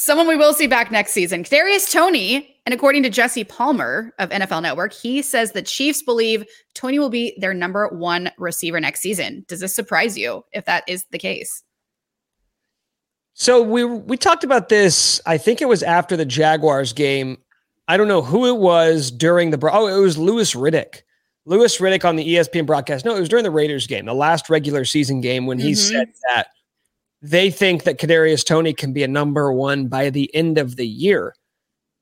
Someone we will see back next season, Kadarius Toney, And according to Jesse Palmer of NFL Network, he says the Chiefs believe Toney will be their number one receiver next season. Does this surprise you if that is the case? So we we talked about this. I think it was after the Jaguars game. I don't know who it was during the. Oh, it was Louis Riddick. Louis Riddick on the ESPN broadcast. No, it was during the Raiders game, the last regular season game, when he mm-hmm. said that they think that Kadarius Toney can be a number one by the end of the year.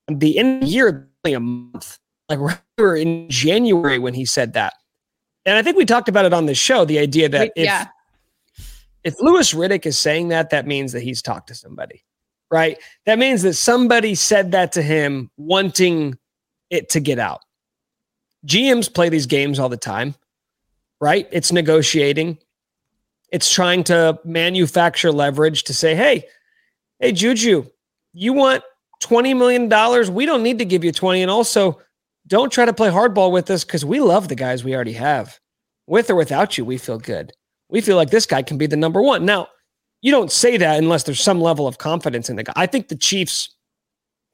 The end of the year, only a month. Like we were in January when he said that, and I think we talked about it on the show. The idea that if yeah. if Louis Riddick is saying that, that means that he's talked to somebody, right? That means that somebody said that to him, wanting it to get out. GMs play these games all the time, right? It's negotiating. It's trying to manufacture leverage to say, hey, hey, Juju, you want $20 million? We don't need to give you 20. And also, don't try to play hardball with us because we love the guys we already have. With or without you, we feel good. We feel like this guy can be the number one. Now, you don't say that unless there's some level of confidence in the guy. I think the Chiefs,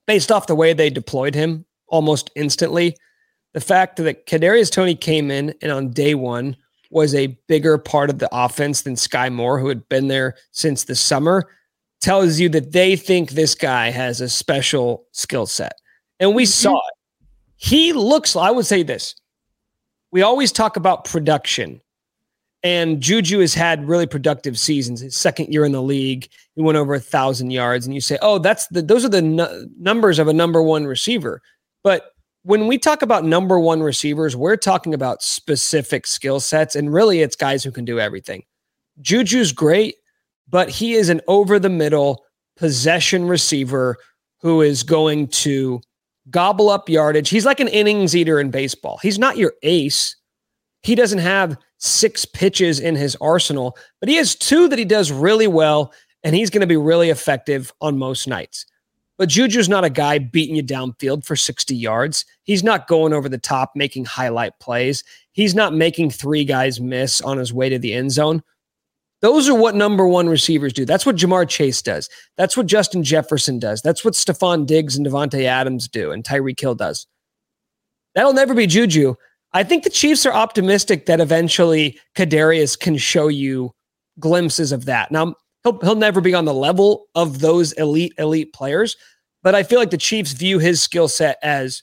based off the way they deployed him almost instantly, the fact that Kadarius Toney came in and on day one was a bigger part of the offense than Skyy Moore, who had been there since the summer, tells you that they think this guy has a special skill set. And we mm-hmm. saw it. He looks, I would say this. We always talk about production. And Juju has had really productive seasons. His second year in the league, he went over a thousand yards, and you say, "Oh, that's the those are the n- numbers of a number one receiver." But when we talk about number one receivers, we're talking about specific skill sets, and really it's guys who can do everything. Juju's great, but he is an over the middle possession receiver who is going to gobble up yardage. He's like an innings eater in baseball. He's not your ace. He doesn't have six pitches in his arsenal, but he has two that he does really well, and he's going to be really effective on most nights. But Juju's not a guy beating you downfield for 60 yards. He's not going over the top making highlight plays. He's not making three guys miss on his way to the end zone. Those are what number one receivers do. That's what Ja'Marr Chase does. That's what Justin Jefferson does. That's what Stefon Diggs and Davante Adams do and Tyreek Hill does. That'll never be Juju. I think the Chiefs are optimistic that eventually Kadarius can show you glimpses of that. Now, he'll, he'll never be on the level of those elite, elite players, but I feel like the Chiefs view his skill set as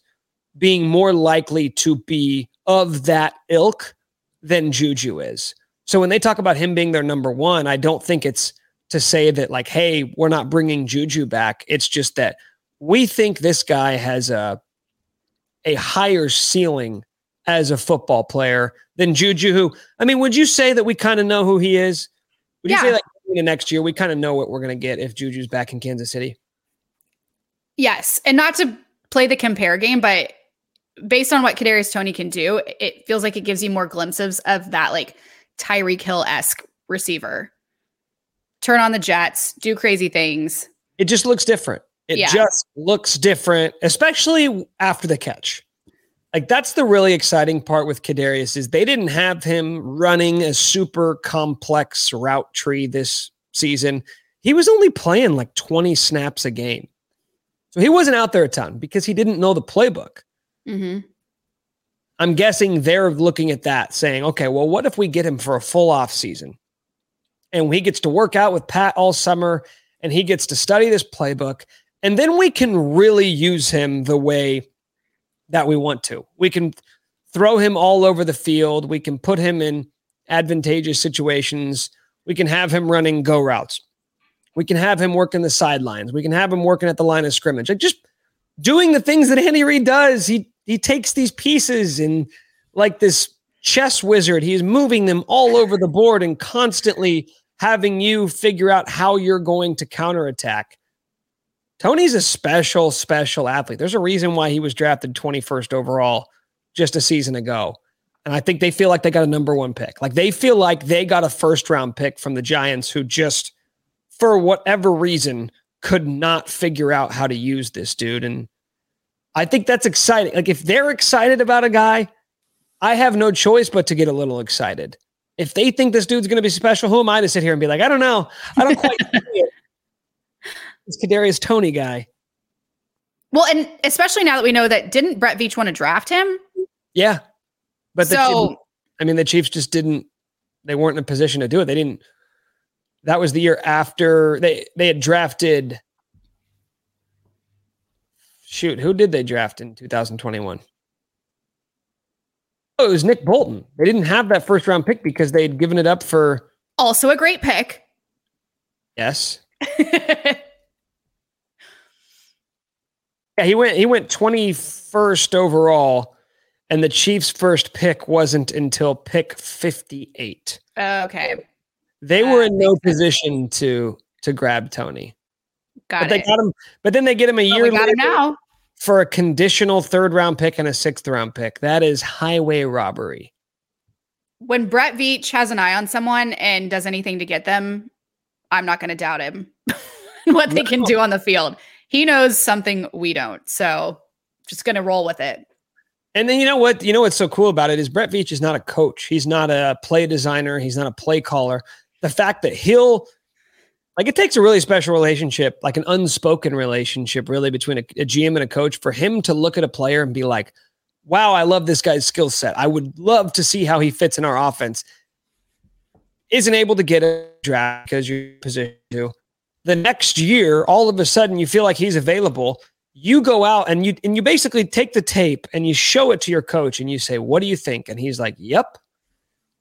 being more likely to be of that ilk than Juju is. So when they talk about him being their number one, I don't think it's to say that, like, hey, we're not bringing Juju back. It's just that we think this guy has a, a higher ceiling as a football player than Juju, who, I mean, would you say that we kind of know who he is? Would you say like next year, we kind of know what we're going to get if Juju's back in Kansas City? Yes. And not to play the compare game, but based on what Kadarius Toney can do, it feels like it gives you more glimpses of that like Tyreek Hill esque receiver. Turn on the jets, do crazy things. It just looks different. It yeah. just looks different, especially after the catch. Like that's the really exciting part with Kadarius is they didn't have him running a super complex route tree this season. He was only playing like 20 snaps a game. So he wasn't out there a ton because he didn't know the playbook. Mm-hmm. I'm guessing they're looking at that saying, okay, well, what if we get him for a full off season and he gets to work out with Pat all summer and he gets to study this playbook and then we can really use him the way that we want to. We can throw him all over the field. We can put him in advantageous situations. We can have him running go routes. We can have him working the sidelines. We can have him working at the line of scrimmage. Like just doing the things that Andy Reid does. He he takes these pieces and like this chess wizard, he's moving them all over the board and constantly having you figure out how you're going to counterattack. Toney's a special, special athlete. There's a reason why he was drafted 21st overall just a season ago. And I think they feel like they got a number one pick. Like they feel like they got a first round pick from the Giants who just, for whatever reason, could not figure out how to use this dude. And I think that's exciting. Like if they're excited about a guy, I have no choice but to get a little excited. If they think this dude's going to be special, who am I to sit here and be like, I don't know, I don't quite see it. This Kadarius Toney guy. Well, and especially now that we know that didn't Brett Veach want to draft him? Yeah, but So- the, I mean, the Chiefs just didn't. They weren't in a position to do it. They didn't. That was the year after they they had drafted. Shoot, who did they draft in 2021? Oh, it was Nick Bolton. They didn't have that first round pick because they had given it up for Also a great pick. yes. Yeah, he went he went 21st overall, and the Chiefs' first pick wasn't until pick 58. okay. They were in no sense. position to to grab Toney. Got but they it. got him, but then they get him a year got him later now. for a conditional third round pick and a sixth round pick. That is highway robbery. When Brett Veach has an eye on someone and does anything to get them, I'm not going to doubt him what they can do on the field. He knows something we don't. So just going to roll with it. And then you know what? You know what's so cool about it is Brett Veach is not a coach. He's not a play designer. He's not a play caller. The fact that he'll like it takes a really special relationship, like an unspoken relationship, really between a, a GM and a coach, for him to look at a player and be like, "Wow, I love this guy's skill set. I would love to see how he fits in our offense." Isn't able to get a draft because you're positioned to. The next year, all of a sudden, you feel like he's available you go out and you and you basically take the tape and you show it to your coach and you say, "What do you think?" And he's like, "Yep."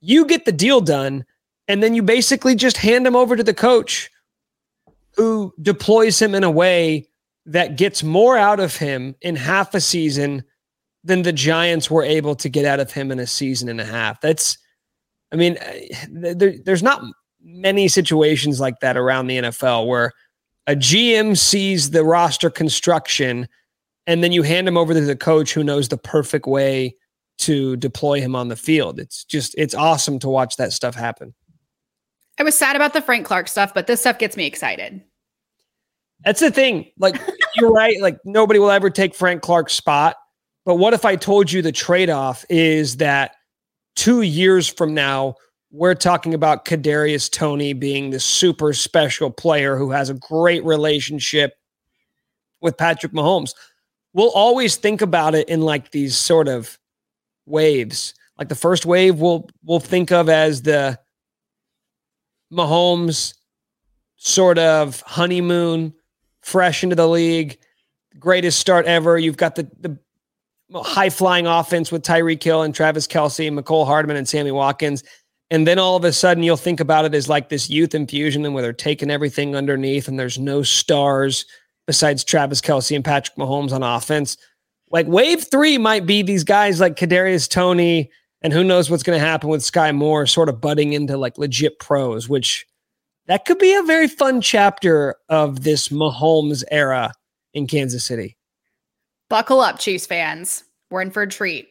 You get the deal done and then you basically just hand him over to the coach who deploys him in a way that gets more out of him in half a season than the Giants were able to get out of him in a season and a half. That's I mean, eh, there, there's not many situations like that around the NFL where a GM sees the roster construction and then you hand him over to the coach who knows the perfect way to deploy him on the field. It's just it's awesome to watch that stuff happen. I was sad about the Frank Clark stuff, but this stuff gets me excited. That's the thing. Like you're right, like nobody will ever take Frank Clark's spot. But what if I told you the trade-off is that 2 years from now we're talking about Kadarius Toney being the super special player who has a great relationship with Patrick Mahomes. We'll always think about it in like these sort of waves. Like the first wave we'll we'll think of as the Mahomes sort of honeymoon, fresh into the league, greatest start ever. You've got the the high flying offense with Tyreek Hill and Travis Kelce, and Mecole Hardman and Sammy Watkins. And then all of a sudden you'll think about it as like this youth infusion and where they're taking everything underneath and there's no stars besides Travis Kelce and Patrick Mahomes on offense. Like wave three might be these guys like Kadarius Toney and who knows what's going to happen with Skyy Moore sort of budding into like legit pros, which that could be a very fun chapter of this Mahomes era in Kansas City. Buckle up, Chiefs fans. We're in for a treat.